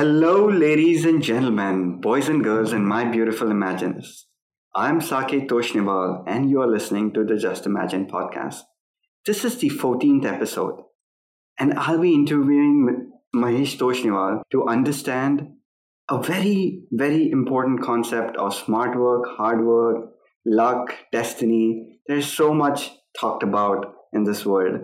Hello, ladies and gentlemen, boys and girls, and my beautiful imaginers. I'm Saket Toshniwal, and you are listening to the Just Imagine podcast. This is the 14th episode, and I'll be interviewing Mahesh Toshniwal to understand a very, very important concept of smart work, hard work, luck, destiny. There's so much talked about in this world.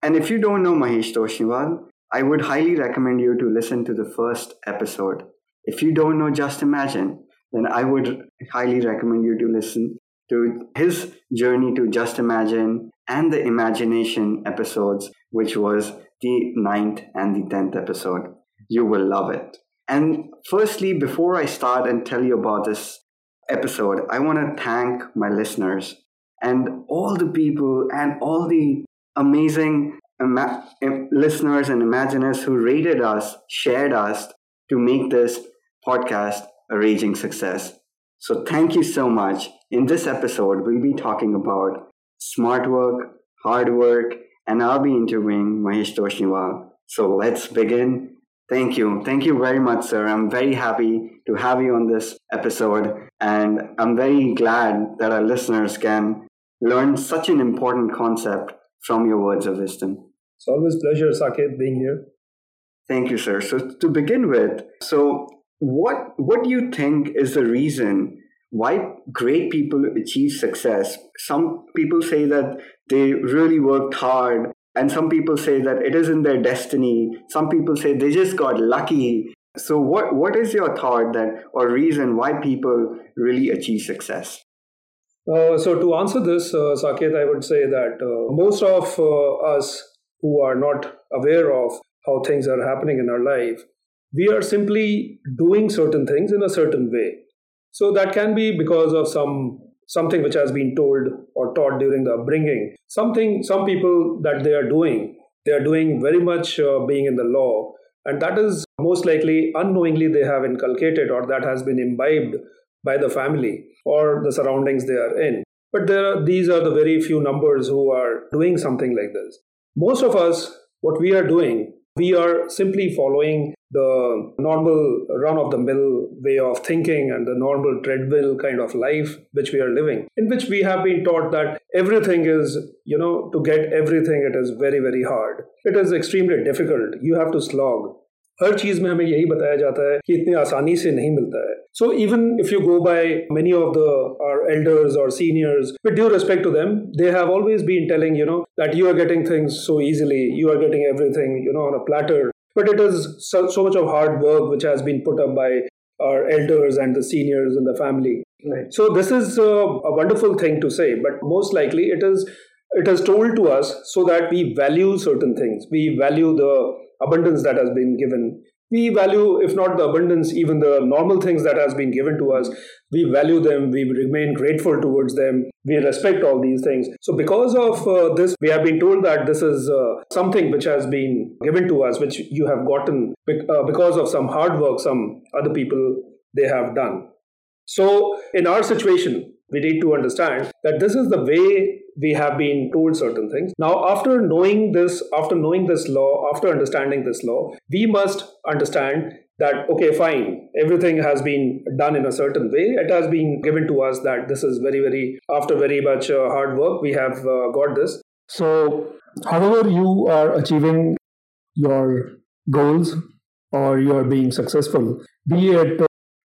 And if you don't know Mahesh Toshniwal, I would highly recommend you to listen to the first episode. If you don't know Just Imagine, then I would highly recommend you to listen to his journey to Just Imagine and the Imagination episodes, which was the ninth and the tenth episode. You will love it. And firstly, before I start and tell you about this episode, I want to thank my listeners and all the people and all the amazing ima- listeners and imaginers who rated us, shared us to make this podcast a raging success. So thank you so much. In this episode, we'll be talking about smart work, hard work, and I'll be interviewing Mahesh Toshniwal. So let's begin. Thank you. Thank you very much, sir. I'm very happy to have you on this episode, and I'm very glad that our listeners can learn such an important concept from your words of wisdom. It's always pleasure, Saket, being here. Thank you, sir. So to begin with, so what what do you think is the reason why great people achieve success? Some people say that they really worked hard, and some people say that it isn't their destiny. Some people say they just got lucky. So what what is your thought that or reason why people really achieve success? Uh, so to answer this, uh, Saket, I would say that uh, most of uh, us who are not aware of how things are happening in our life, we are simply doing certain things in a certain way. So that can be because of some something which has been told or taught during the upbringing. Something some people that they are doing, they are doing very much uh, being in the law, and that is most likely unknowingly they have inculcated or that has been imbibed by the family or the surroundings they are in. But there are, these are the very few numbers who are doing something like this. Most of us, what we are doing, we are simply following the normal run of the mill way of thinking and the normal treadmill kind of life which we are living in which we have been taught that everything is you know to get everything it is very very hard it is extremely difficult you have to slog हर चीज में हमें यही बताया जाता है कि इतनी आसानी से नहीं मिलता है so even if you go by many of the our elders और seniors with due respect to them they have always been telling you know that you are getting things so easily you are getting everything you know on a platter but it is so, so much of hard work which has been put up by our elders and the seniors in the family right. so this is a, a wonderful thing to say but most likely it is it is told to us so that we value certain things we value the abundance that has been given. We value if not the abundance even the normal things that has been given to us. We value them. We remain grateful towards them. We respect all these things. So because of uh, this we have been told that this is uh, something which has been given to us which you have gotten uh, because of some hard work some other people they have done. So in our situation we need to understand that this is the way we have been told certain things. Now, after knowing this, after knowing this law, after understanding this law, we must understand that, okay, fine, everything has been done in a certain way. It has been given to us that this is very, very, after very much uh, hard work, we have uh, got this. So, however, you are achieving your goals or you are being successful, be it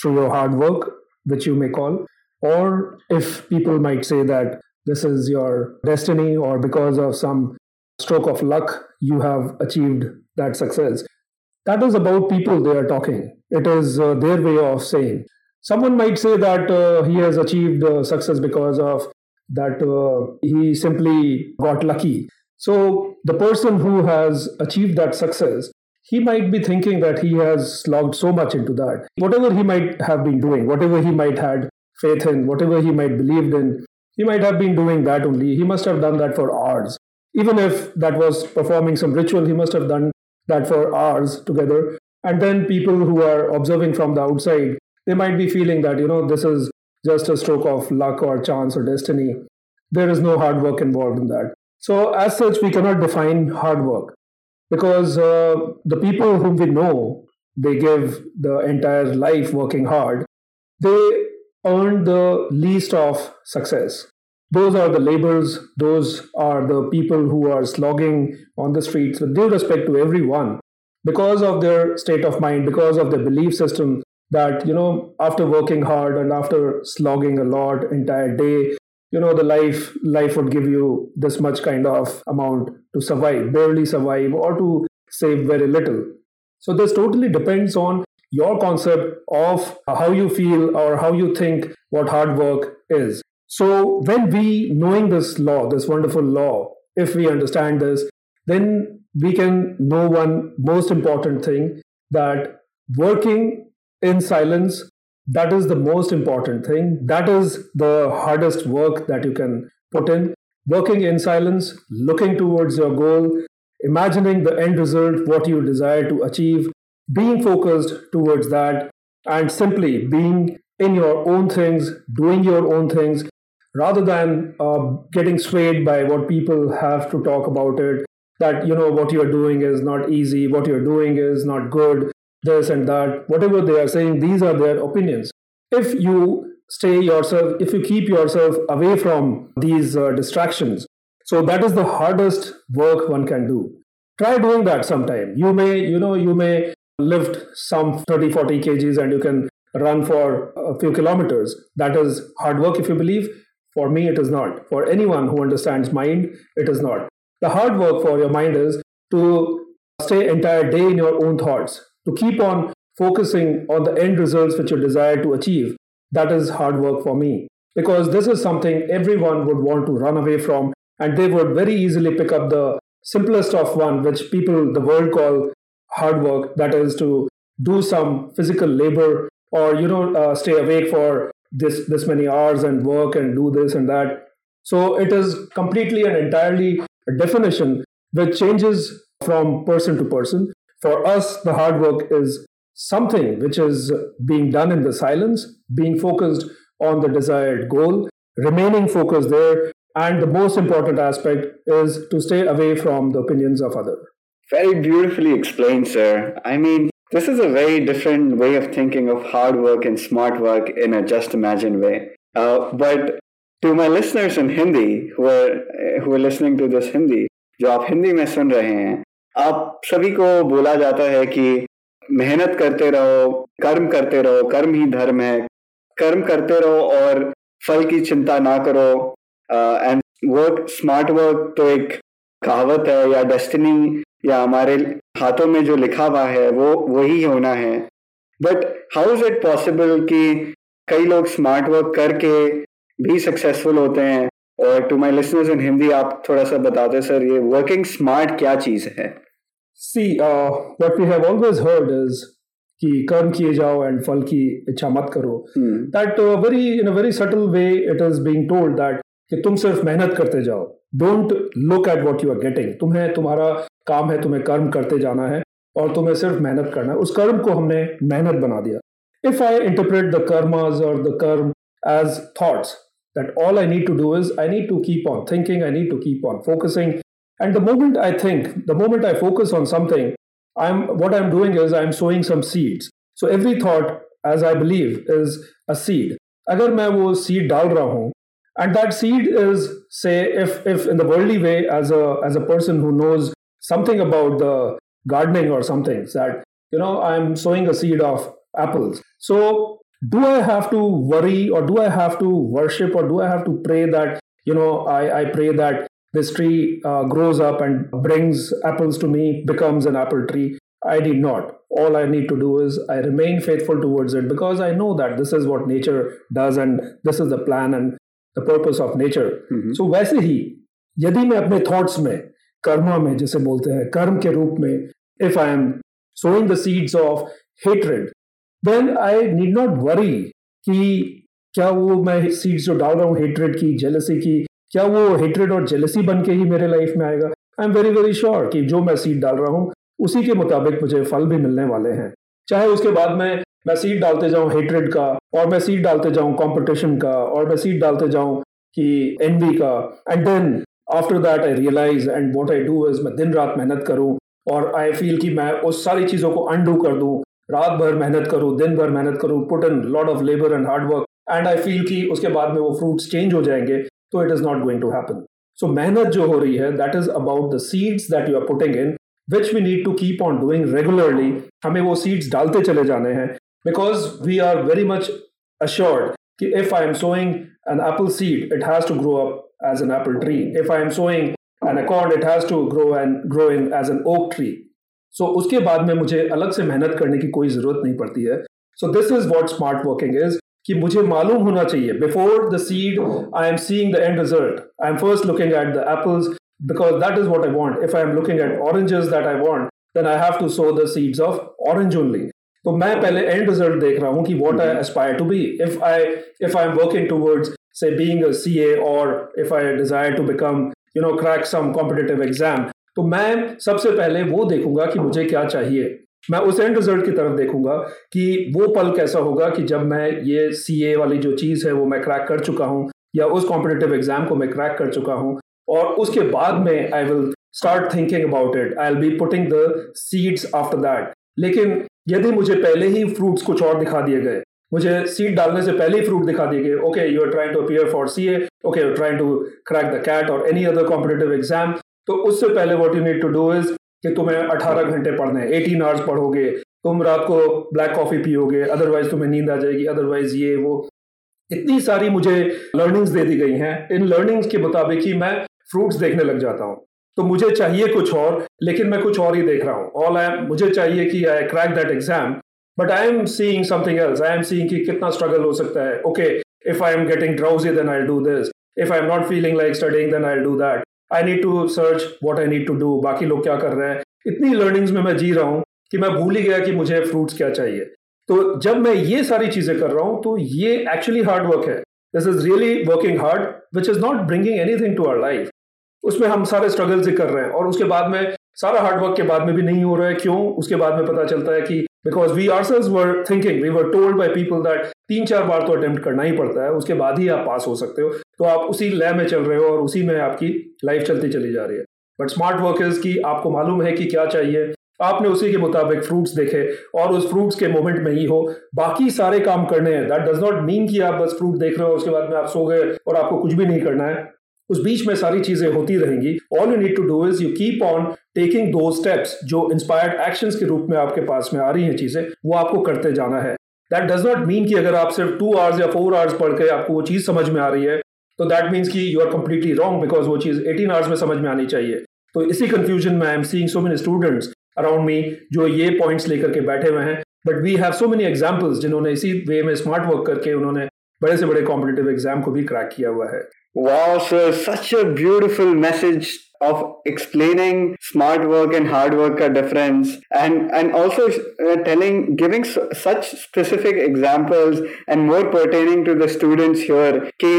through your hard work, which you may call, or if people might say that this is your destiny or because of some stroke of luck you have achieved that success. That is about people they are talking. It is uh, their way of saying. Someone might say that uh, he has achieved uh, success because of that uh, he simply got lucky. So the person who has achieved that success he might be thinking that he has slogged so much into that. Whatever he might have been doing whatever he might had faith in whatever he might believed in he might have been doing that only. He must have done that for hours. Even if that was performing some ritual, he must have done that for hours together. And then people who are observing from the outside, they might be feeling that, you know, this is just a stroke of luck or chance or destiny. There is no hard work involved in that. So, as such, we cannot define hard work because uh, the people whom we know, they give the entire life working hard, they earn the least of success. Those are the laborers, those are the people who are slogging on the streets with due respect to everyone because of their state of mind, because of their belief system that, you know, after working hard and after slogging a lot entire day, you know, the life life would give you this much kind of amount to survive, barely survive, or to save very little. So this totally depends on your concept of how you feel or how you think what hard work is. So when we knowing this law, this wonderful law, if we understand this, then we can know one most important thing that working in silence that is the most important thing that is the hardest work that you can put in working in silence looking towards your goal imagining the end result what you desire to achieve being focused towards that and simply being in your own things doing your own things rather than uh, getting swayed by what people have to talk about it that you know what you're doing is not easy what you're doing is not good this and that whatever they are saying these are their opinions. If you stay yourself if you keep yourself away from these uh, distractions so that is the hardest work one can do. Try doing that sometime. You may you know you may lift some 30 40 kgs and you can run for a few kilometers. That is hard work if you believe. For me it is not. For anyone who understands mind it is not. The hard work for your mind is to stay entire day in your own thoughts, to keep on focusing on the end results which you desire to achieve. That is hard work for me. Because this is something everyone would want to run away from and they would very easily pick up the simplest of one which people the world call hard work that is to do some physical labor or you know uh, stay awake for this this many hours and work and do this and that so it is completely and entirely a definition which changes from person to person. For us, the hard work is something which is being done in the silence, being focused on the desired goal, remaining focused there, and the most important aspect is to stay away from the opinions of others. Very beautifully explained, sir. I mean, this is a very different way of thinking of hard work and smart work in a just imagine way. Uh, but to my listeners in Hindi who are who are listening to this Hindi, जो आप हिंदी में सुन रहे हैं आप सभी को बोला जाता है कि मेहनत करते रहो कर्म करते रहो कर्म ही धर्म है कर्म करते रहो और फल की चिंता ना करो एंड वर्क स्मार्ट वर्क तो एक कहावत है या डेस्टिनी या हमारे हाथों में जो लिखा हुआ है वो वही होना है। But how is it possible कि कई लोग स्मार्ट वर्क करके भी सक्सेसफुल होते हैं? और to my listeners in Hindi आप थोड़ा सा बताते सर ये वर्किंग स्मार्ट क्या चीज़ है? See what we have always heard is कि कर्म किए जाओ एंड फल की इच्छा मत करो। That very in a very subtle way it is being told that कि तुम सिर्फ़ मेहनत करते जाओ। Don't look at what you are getting तुम्हें तुम्हारा काम है, तुम्हें कर्म करते जाना है और तुम्हें सिर्फ़ मेहनत करना है। उस कर्म को हमने मेहनत बना दिया। इफ़ आई इंटरप्रेट द कर्म और the karma as thoughts that all I need to do is I need to keep on thinking I need to keep on focusing and the moment I think the moment I focus on something I am what I am doing is I am sowing some seeds so every thought as I believe is a seed अगर मैं वो seed डाल रहा हूँ and that seed is से world way as a person who knows something about the gardening or something that you know I'm sowing a seed of apples. So do I have to worry or do I have to worship or do I have to pray that, you know, I, I pray that this tree uh, grows up and brings apples to me, becomes an apple tree? I need not. All I need to do is I remain faithful towards it because I know that this is what nature does and this is the plan and the purpose of nature. Mm-hmm. So वैसे ही यदि मैं अपने thoughts में कर्मा में, जैसे बोलते हैं, कर्म के रूप में if I am sowing the seeds of hatred then I need not worry कि क्या वो मैं सीड्स जो डाल रहा हूँ हेट्रेड की जेलसी की, क्या वो हेट्रेड और जेलसी बन के ही मेरे लाइफ में आएगा? I am very very sure कि जो मैं सीड डाल रहा हूँ, उसी के मुताबिक मुझे फल भी मिलने वाले हैं। चाहे उसके बाद में, मैं सीड डालते जाऊँ हेट्रेड का, और मैं सीड डालते जाऊँ कंपटीशन का, और मैं सीड डालते जाऊँ कि एनवी का and then after that I realise and what I do is मैं दिन रात मेहनत करूँ, और आई फील कि मैं उस सारी चीज़ों को अनडू कर दूँ। रात भर मेहनत करूँ, दिन भर मेहनत करूँ put in lot of labour and hard work and I feel कि उसके बाद में वो फ्रूट्स चेंज हो जाएँगे तो it is not going to happen so मेहनत जो हो रही है that is about the seeds that you are putting in which we need to keep on doing regularly हमें वो सीड्स डालते चले जाने हैं because we are very much कि if I am sowing an apple seed, it has to grow up as an apple tree. If I am sowing an acorn, it has to grow and grow in as an oak tree. So so, उसके बाद में मुझे अलग से मेहनत करने की कोई ज़रूरत नहीं पड़ती है so this is what smart working is कि मुझे मालूम होना चाहिए before the seed I am seeing the end result I am first looking at the apples because that is what I want. If I am looking at oranges that I want, then I have to sow the seeds of orange only. तो मैं पहले end result देख रहा हूँ कि what I aspire to be if I if I am working towards से being a C A और if I desire to become you know crack some competitive exam तो मैं सबसे पहले वो देखूँगा कि मुझे क्या चाहिए। मैं उस एंड रिज़ल्ट की तरफ़ देखूँगा कि वो पल कैसा होगा कि जब मैं ये सीए वाली जो चीज़ है वो मैं क्रैक कर चुका हूँ या उस कॉम्पिटेटिव एग्ज़ाम को मैं क्रैक कर चुका हूँ और उसके बाद में I will start thinking about it I will be putting the seeds after that लेकिन यदि मुझे पहले ही फ्रूट्स कुछ और दिखा दिए गए, मुझे सीट डालने से पहले ही फ्रूट दिखा दिए गए okay you are trying to appear for C okay you trying to crack the CAT और एनी अदर कॉम्पिटेटिव एग्ज़ाम तो उससे पहले what you need to do is कि तुम्हें 18 घंटे पढ़ने हैं 18 आवर्स पढ़ोगे, तुम रात को ब्लैक कॉफ़ी पियोगे अदरवाइज़ तुम्हें नींद आ जाएगी अदरवाइज़ ये, वो। इतनी सारी मुझे लर्निंग्स दे दी गई हैं। इन लर्निंग्स के मुताबिक ही मैं फ्रूट्स देखने लग जाता हूँ। तो मुझे चाहिए कुछ और, लेकिन मैं कुछ और ही देख रहा हूँ। ऑल आई एम मुझे चाहिए कि I crack that exam but I am seeing something else I am seeing कि कितना स्ट्रगल हो सकता है। Okay if I am getting drowsy then I do this if I am not feeling like studying then I do that I need to search what I need to do बाकी लोग क्या कर रहे हैं? इतनी लर्निंग्स में मैं जी रहा हूँ कि मैं भूल ही गया कि मुझे फ्रूट्स क्या चाहिए। तो जब मैं ये सारी चीज़ें कर रहा हूँ तो ये एक्चुअली हार्ड वर्क है। This is really working hard which is not bringing anything to our life उसमें हम सारे स्ट्रगल से कर रहे हैं। और उसके बाद में, सारा हार्डवर्क के बाद में भी नहीं हो रहा है। क्यों? उसके बाद में पता चलता है कि because we are were thinking we were told by people that तीन चार बार तो अटेम्प्ट करना ही पड़ता है। उसके बाद ही आप पास हो सकते हो। तो आप उसी लय में चल रहे हो और उसी में आपकी लाइफ चलती चली जा रही है। बट स्मार्ट वर्क इज़ की आपको मालूम है कि क्या चाहिए। आपने उसी के मुताबिक फ्रूट्स देखे और उस फ्रूट्स के मोमेंट में ही हो। बाकी सारे काम करने हैं। दैट डज नॉट मीन कि आप बस फ्रूट देख रहे हो उसके बाद में आप सो गए और आपको कुछ भी नहीं करना है। उस बीच में सारी चीज़ें होती रहेंगी। All you need to do is you keep on taking दो स्टेप्स जो इंस्पायर्ड एक्शंस के रूप में आपके पास में आ रही हैं चीज़ें, वो आपको करते जाना है। दैट डज नॉट मीन कि अगर आप सिर्फ़ टू आवर्स या फोर आवर्स पढ़ के आपको वो चीज़ समझ में आ रही है तो दैट मीन्स कि you are completely wrong because वो चीज़ एटीन आवर्स में समझ में आनी चाहिए। तो इसी कंफ्यूजन में I am seeing so many students around me जो ये पॉइंट्स लेकर के बैठे हुए हैं। But we have so many examples जिन्होंने इसी वे में स्मार्ट वर्क करके उन्होंने बड़े से बड़े कॉम्पिटेटिव एग्ज़ाम को भी क्रैक किया हुआ है। Wow, sir, such a beautiful message of explaining smart work and hard work a difference and and also uh, telling giving such specific examples and more pertaining to the students here कि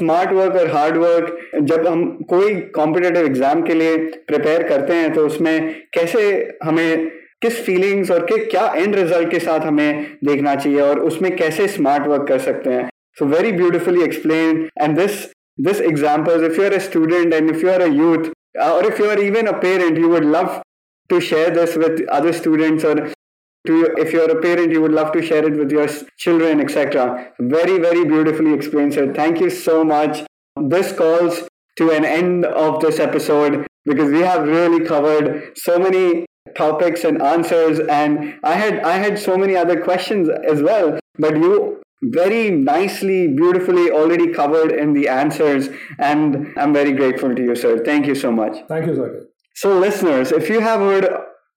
smart work और hard work जब हम कोई competitive exam के लिए prepare करते हैं तो उसमें कैसे हमें किस फीलिंग्स और के क्या एंड रिज़ल्ट के साथ हमें देखना चाहिए और उसमें कैसे स्मार्ट वर्क कर सकते हैं so very beautifully explained and this this examples if you're a student and if you're a youth uh, or if you're even a parent you would love to share this with other students or to if you're a parent you would love to share it with your children etc very very beautifully explained sir. Thank you so much. This calls to an end of this episode because we have really covered so many topics and answers and i had i had so many other questions as well but you very nicely, beautifully already covered in the answers. And I'm very grateful to you, sir. Thank you so much. Thank you, sir. So, listeners, if you have heard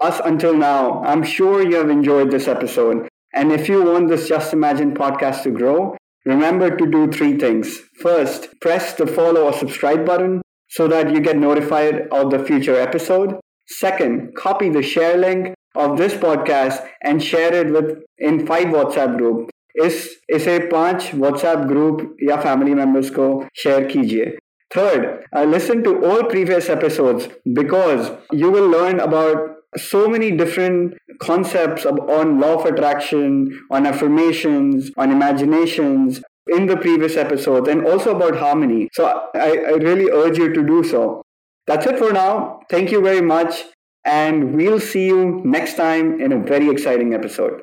us until now, I'm sure you have enjoyed this episode. And if you want this Just Imagine podcast to grow, remember to do three things. First, press the follow or subscribe button so that you get notified of the future episode. Second, copy the share link of this podcast and share it with in five WhatsApp group इस इसे पांच WhatsApp group या family members को share कीजिए third listen to all previous episodes because you will learn about so many different concepts on law of attraction, on affirmations, on imaginations in the previous episodes, and also about harmony. So I, I really urge you to do so. That's it for now. Thank you very much, and we'll see you next time in a very exciting episode.